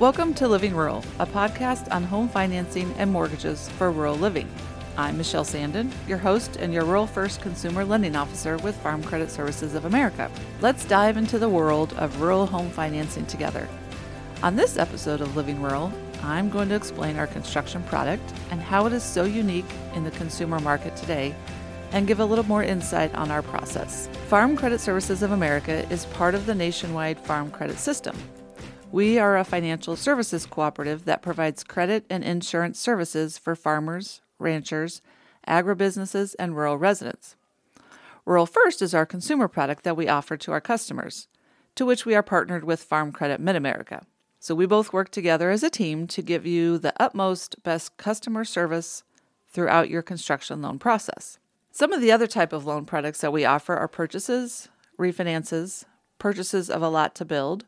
Welcome to Living Rural, a podcast on home financing and mortgages for rural living. I'm Michelle Sandin, your host and your Rural First Consumer Lending Officer with Farm Credit Services of America. Let's dive into the world of rural home financing together. On this episode of Living Rural, I'm going to explain our construction product and how it is so unique in the consumer market today and give a little more insight on our process. Farm Credit Services of America is part of the nationwide farm credit system, we are a financial services cooperative that provides credit and insurance services for farmers, ranchers, agribusinesses, and rural residents. Rural First is our consumer product that we offer to our customers, to which we are partnered with Farm Credit Mid America. So we both work together as a team to give you the utmost best customer service throughout your construction loan process. Some of the other type of loan products that we offer are purchases, refinances, purchases of a lot to build,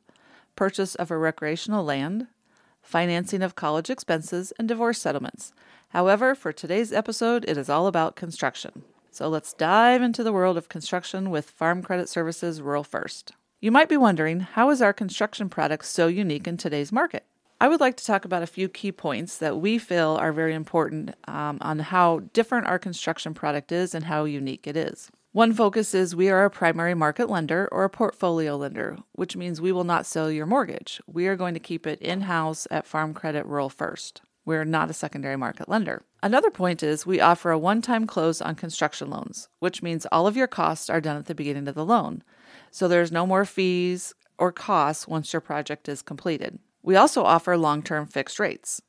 purchase of a recreational land, financing of college expenses, and divorce settlements. However, for today's episode, it is all about construction. So let's dive into the world of construction with Farm Credit Services Rural First. You might be wondering how is our construction product so unique in today's market? I would like to talk about a few key points that we feel are very important um, on how different our construction product is and how unique it is. One focus is we are a primary market lender or a portfolio lender, which means we will not sell your mortgage. We are going to keep it in house at Farm Credit Rural First. We're not a secondary market lender. Another point is we offer a one time close on construction loans, which means all of your costs are done at the beginning of the loan. So there's no more fees or costs once your project is completed. We also offer long term fixed rates.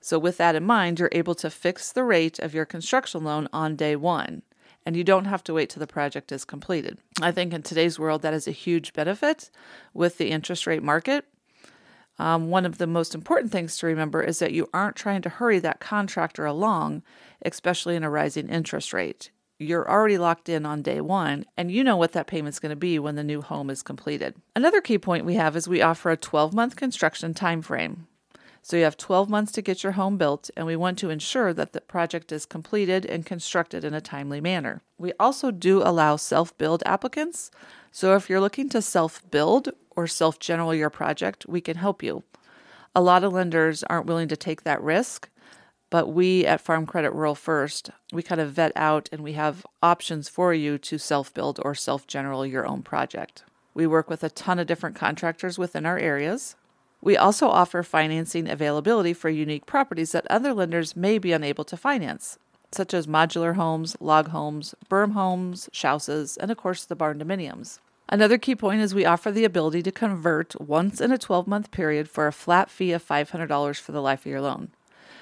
So, with that in mind, you're able to fix the rate of your construction loan on day one and you don't have to wait till the project is completed. I think in today's world, that is a huge benefit with the interest rate market. Um, one of the most important things to remember is that you aren't trying to hurry that contractor along, especially in a rising interest rate. You're already locked in on day one, and you know what that payment's going to be when the new home is completed. Another key point we have is we offer a 12 month construction time frame. So you have 12 months to get your home built, and we want to ensure that the project is completed and constructed in a timely manner. We also do allow self build applicants. So if you're looking to self build or self general your project, we can help you. A lot of lenders aren't willing to take that risk, but we at Farm Credit Rural First, we kind of vet out and we have options for you to self build or self general your own project. We work with a ton of different contractors within our areas. We also offer financing availability for unique properties that other lenders may be unable to finance, such as modular homes, log homes, berm homes, houses, and of course the barndominiums. Another key point is we offer the ability to convert once in a 12 month period for a flat fee of $500 for the life of your loan.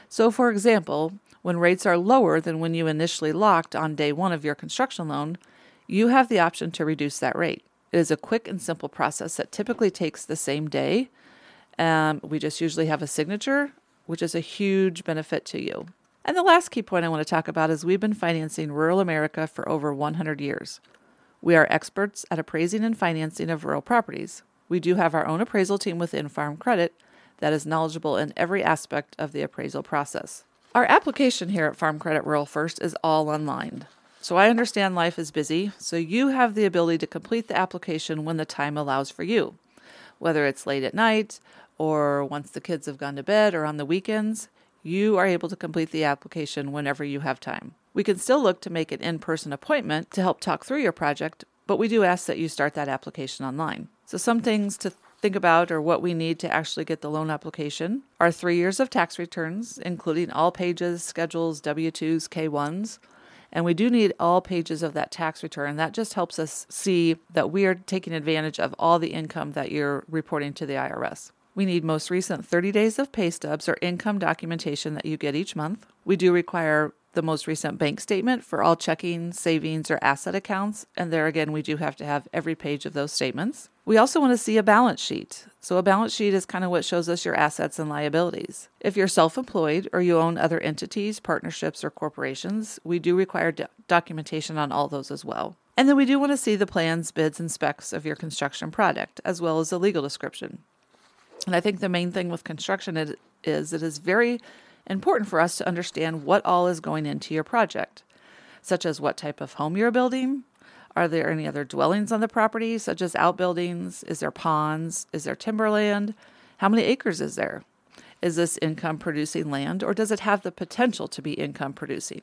So, for example, when rates are lower than when you initially locked on day one of your construction loan, you have the option to reduce that rate. It is a quick and simple process that typically takes the same day um, we just usually have a signature, which is a huge benefit to you. And the last key point I want to talk about is we've been financing rural America for over 100 years. We are experts at appraising and financing of rural properties. We do have our own appraisal team within Farm Credit that is knowledgeable in every aspect of the appraisal process. Our application here at Farm Credit Rural First is all online. So I understand life is busy, so you have the ability to complete the application when the time allows for you, whether it's late at night or once the kids have gone to bed or on the weekends, you are able to complete the application whenever you have time. We can still look to make an in person appointment to help talk through your project, but we do ask that you start that application online. So, some things to think about or what we need to actually get the loan application are three years of tax returns, including all pages, schedules, W 2s, K 1s. And we do need all pages of that tax return. That just helps us see that we are taking advantage of all the income that you're reporting to the IRS. We need most recent 30 days of pay stubs or income documentation that you get each month. We do require the most recent bank statement for all checking, savings, or asset accounts, and there again, we do have to have every page of those statements. We also want to see a balance sheet. So, a balance sheet is kind of what shows us your assets and liabilities. If you're self employed or you own other entities, partnerships, or corporations, we do require do- documentation on all those as well. And then we do want to see the plans, bids, and specs of your construction product, as well as the legal description. And I think the main thing with construction is it is very important for us to understand what all is going into your project, such as what type of home you're building. Are there any other dwellings on the property, such as outbuildings? Is there ponds? Is there timberland? How many acres is there? Is this income producing land or does it have the potential to be income producing?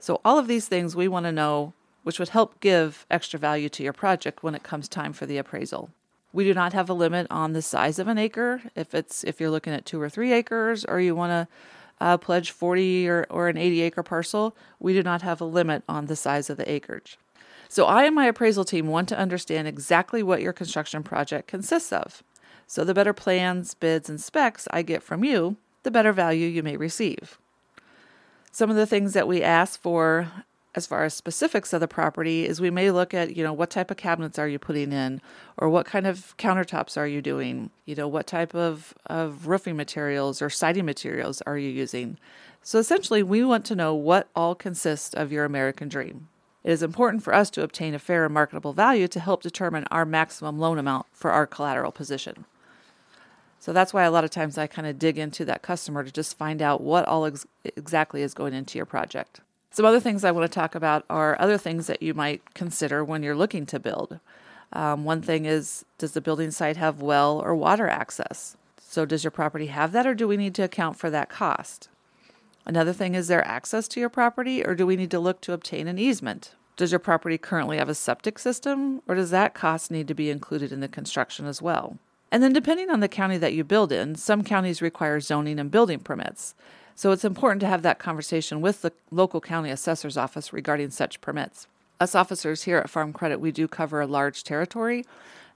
So, all of these things we want to know, which would help give extra value to your project when it comes time for the appraisal. We do not have a limit on the size of an acre. If it's if you're looking at two or three acres, or you want to uh, pledge 40 or, or an 80 acre parcel, we do not have a limit on the size of the acreage. So I and my appraisal team want to understand exactly what your construction project consists of. So the better plans, bids, and specs I get from you, the better value you may receive. Some of the things that we ask for as far as specifics of the property is we may look at you know what type of cabinets are you putting in or what kind of countertops are you doing? You know what type of, of roofing materials or siding materials are you using? So essentially we want to know what all consists of your american dream. It is important for us to obtain a fair and marketable value to help determine our maximum loan amount for our collateral position. So that's why a lot of times i kind of dig into that customer to just find out what all ex- exactly is going into your project some other things I want to talk about are other things that you might consider when you're looking to build. Um, one thing is Does the building site have well or water access? So, does your property have that, or do we need to account for that cost? Another thing is there access to your property, or do we need to look to obtain an easement? Does your property currently have a septic system, or does that cost need to be included in the construction as well? And then, depending on the county that you build in, some counties require zoning and building permits. So it's important to have that conversation with the local county assessor's office regarding such permits. Us officers here at Farm Credit, we do cover a large territory,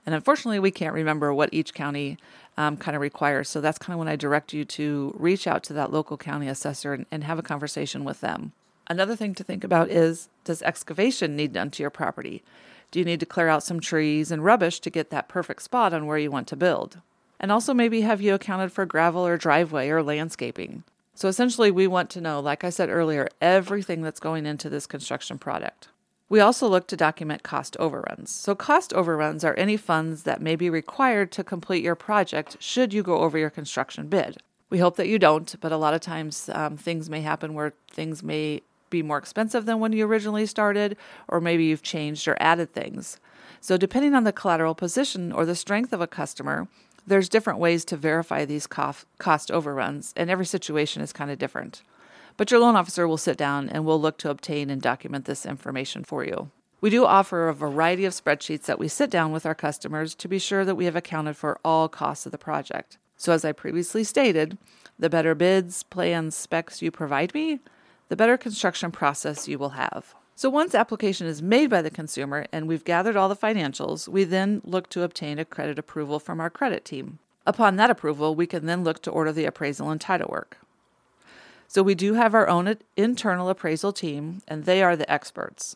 and unfortunately, we can't remember what each county um, kind of requires. So that's kind of when I direct you to reach out to that local county assessor and, and have a conversation with them. Another thing to think about is does excavation need done to your property? Do you need to clear out some trees and rubbish to get that perfect spot on where you want to build? And also, maybe have you accounted for gravel or driveway or landscaping? So essentially, we want to know, like I said earlier, everything that's going into this construction product. We also look to document cost overruns. So, cost overruns are any funds that may be required to complete your project should you go over your construction bid. We hope that you don't, but a lot of times um, things may happen where things may be more expensive than when you originally started, or maybe you've changed or added things. So, depending on the collateral position or the strength of a customer, there's different ways to verify these cost overruns, and every situation is kind of different. But your loan officer will sit down and we'll look to obtain and document this information for you. We do offer a variety of spreadsheets that we sit down with our customers to be sure that we have accounted for all costs of the project. So, as I previously stated, the better bids, plans, specs you provide me, the better construction process you will have. So once application is made by the consumer and we've gathered all the financials, we then look to obtain a credit approval from our credit team. Upon that approval, we can then look to order the appraisal and title work. So we do have our own internal appraisal team, and they are the experts.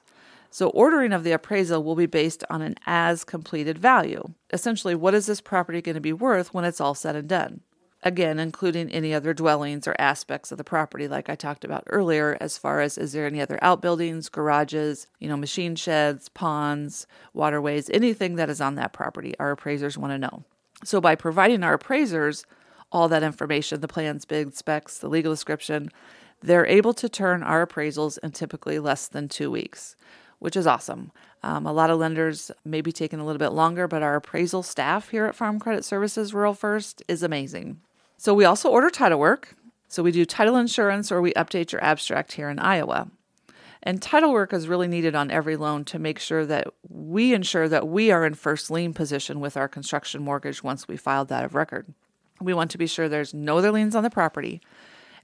So ordering of the appraisal will be based on an as completed value. Essentially, what is this property going to be worth when it's all said and done? Again, including any other dwellings or aspects of the property, like I talked about earlier, as far as is there any other outbuildings, garages, you know, machine sheds, ponds, waterways, anything that is on that property. Our appraisers want to know. So, by providing our appraisers all that information, the plans, big specs, the legal description, they're able to turn our appraisals in typically less than two weeks, which is awesome. Um, a lot of lenders may be taking a little bit longer, but our appraisal staff here at Farm Credit Services Rural First is amazing. So we also order title work. So we do title insurance or we update your abstract here in Iowa. And title work is really needed on every loan to make sure that we ensure that we are in first lien position with our construction mortgage once we filed that of record. We want to be sure there's no other liens on the property,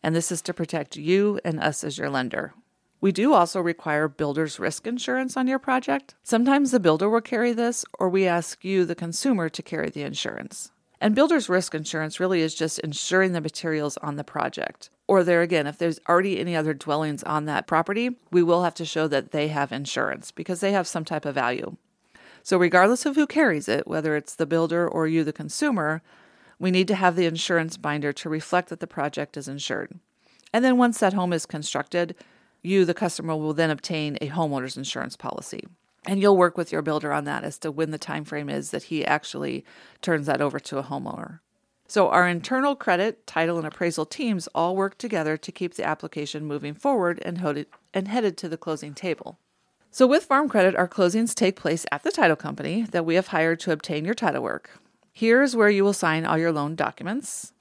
and this is to protect you and us as your lender. We do also require builder's risk insurance on your project. Sometimes the builder will carry this, or we ask you, the consumer, to carry the insurance. And builder's risk insurance really is just insuring the materials on the project. Or there again, if there's already any other dwellings on that property, we will have to show that they have insurance because they have some type of value. So, regardless of who carries it, whether it's the builder or you, the consumer, we need to have the insurance binder to reflect that the project is insured. And then once that home is constructed, you, the customer, will then obtain a homeowner's insurance policy and you'll work with your builder on that as to when the time frame is that he actually turns that over to a homeowner. So our internal credit, title, and appraisal teams all work together to keep the application moving forward and, headed, and headed to the closing table. So with Farm Credit, our closings take place at the title company that we have hired to obtain your title work. Here's where you will sign all your loan documents.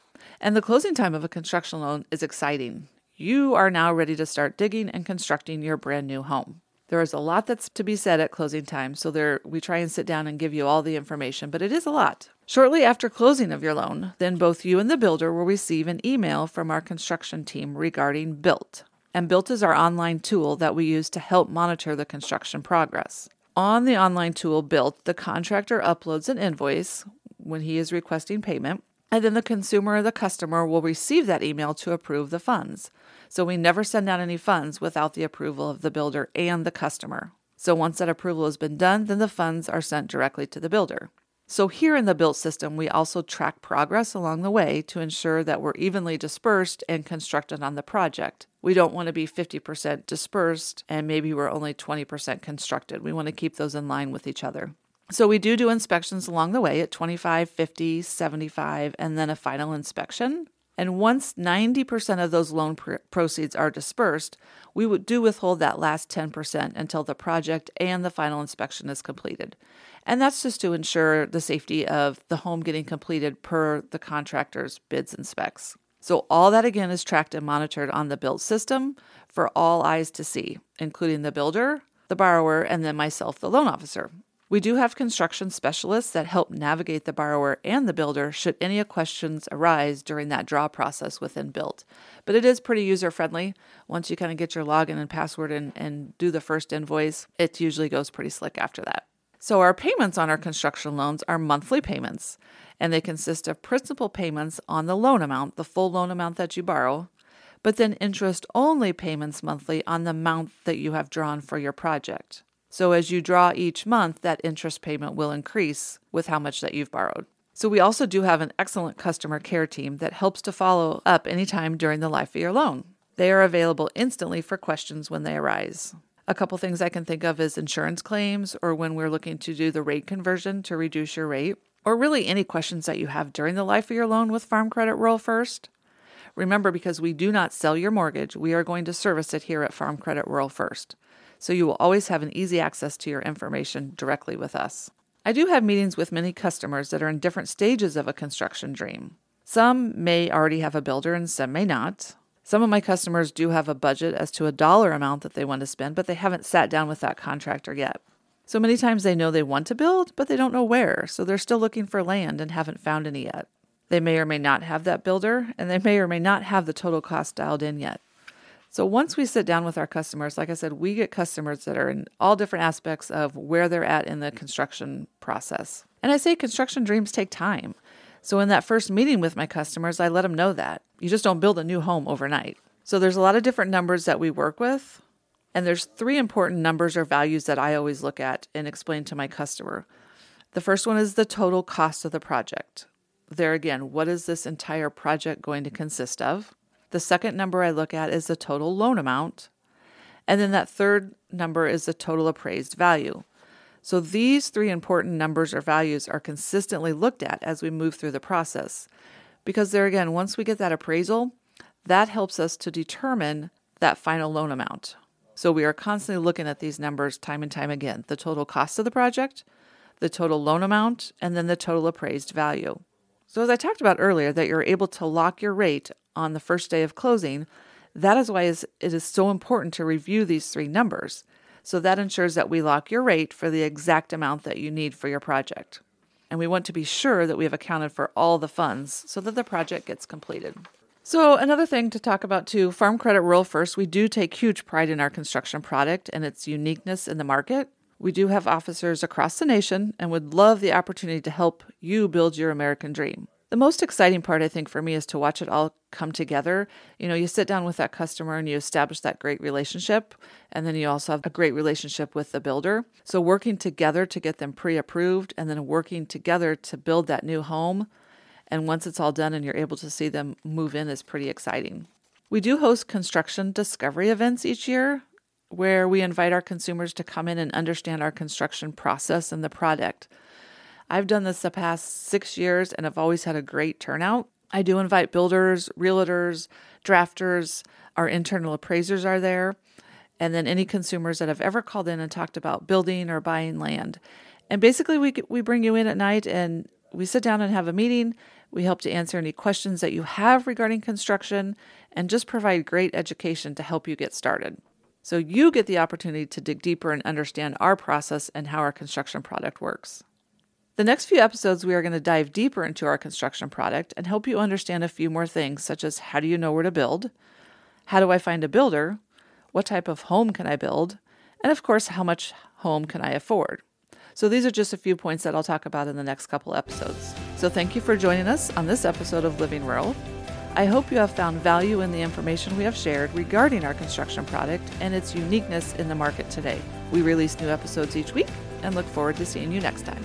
And the closing time of a construction loan is exciting. You are now ready to start digging and constructing your brand new home. There is a lot that's to be said at closing time, so there we try and sit down and give you all the information, but it is a lot. Shortly after closing of your loan, then both you and the builder will receive an email from our construction team regarding Built. And Built is our online tool that we use to help monitor the construction progress. On the online tool Built, the contractor uploads an invoice when he is requesting payment, and then the consumer or the customer will receive that email to approve the funds. So we never send out any funds without the approval of the builder and the customer. So once that approval has been done, then the funds are sent directly to the builder. So here in the built system, we also track progress along the way to ensure that we're evenly dispersed and constructed on the project. We don't want to be 50% dispersed and maybe we're only 20% constructed. We want to keep those in line with each other. So we do do inspections along the way at 25, 50, 75, and then a final inspection. And once 90% of those loan pr- proceeds are dispersed, we would do withhold that last 10% until the project and the final inspection is completed. And that's just to ensure the safety of the home getting completed per the contractor's bids and specs. So, all that again is tracked and monitored on the Built system for all eyes to see, including the builder, the borrower, and then myself, the loan officer. We do have construction specialists that help navigate the borrower and the builder should any questions arise during that draw process within Built. But it is pretty user friendly. Once you kind of get your login and password and, and do the first invoice, it usually goes pretty slick after that. So, our payments on our construction loans are monthly payments, and they consist of principal payments on the loan amount, the full loan amount that you borrow, but then interest only payments monthly on the amount that you have drawn for your project. So as you draw each month, that interest payment will increase with how much that you've borrowed. So we also do have an excellent customer care team that helps to follow up anytime during the life of your loan. They are available instantly for questions when they arise. A couple things I can think of is insurance claims or when we're looking to do the rate conversion to reduce your rate, or really any questions that you have during the life of your loan with Farm Credit Rural First. Remember, because we do not sell your mortgage, we are going to service it here at Farm Credit Rural First so you will always have an easy access to your information directly with us. I do have meetings with many customers that are in different stages of a construction dream. Some may already have a builder and some may not. Some of my customers do have a budget as to a dollar amount that they want to spend, but they haven't sat down with that contractor yet. So many times they know they want to build, but they don't know where, so they're still looking for land and haven't found any yet. They may or may not have that builder, and they may or may not have the total cost dialed in yet. So once we sit down with our customers, like I said, we get customers that are in all different aspects of where they're at in the construction process. And I say construction dreams take time. So in that first meeting with my customers, I let them know that you just don't build a new home overnight. So there's a lot of different numbers that we work with. And there's three important numbers or values that I always look at and explain to my customer. The first one is the total cost of the project. There again, what is this entire project going to consist of? The second number I look at is the total loan amount. And then that third number is the total appraised value. So these three important numbers or values are consistently looked at as we move through the process. Because there again, once we get that appraisal, that helps us to determine that final loan amount. So we are constantly looking at these numbers time and time again the total cost of the project, the total loan amount, and then the total appraised value. So, as I talked about earlier, that you're able to lock your rate on the first day of closing, that is why it is so important to review these three numbers. So that ensures that we lock your rate for the exact amount that you need for your project. And we want to be sure that we have accounted for all the funds so that the project gets completed. So, another thing to talk about too Farm Credit Rural First, we do take huge pride in our construction product and its uniqueness in the market. We do have officers across the nation and would love the opportunity to help you build your American dream. The most exciting part, I think, for me is to watch it all come together. You know, you sit down with that customer and you establish that great relationship, and then you also have a great relationship with the builder. So, working together to get them pre approved and then working together to build that new home. And once it's all done and you're able to see them move in is pretty exciting. We do host construction discovery events each year where we invite our consumers to come in and understand our construction process and the product. I've done this the past six years and I've always had a great turnout. I do invite builders, realtors, drafters, our internal appraisers are there, and then any consumers that have ever called in and talked about building or buying land. And basically, we we bring you in at night and we sit down and have a meeting. We help to answer any questions that you have regarding construction and just provide great education to help you get started. So you get the opportunity to dig deeper and understand our process and how our construction product works. The next few episodes, we are going to dive deeper into our construction product and help you understand a few more things, such as how do you know where to build? How do I find a builder? What type of home can I build? And of course, how much home can I afford? So, these are just a few points that I'll talk about in the next couple episodes. So, thank you for joining us on this episode of Living Rural. I hope you have found value in the information we have shared regarding our construction product and its uniqueness in the market today. We release new episodes each week and look forward to seeing you next time.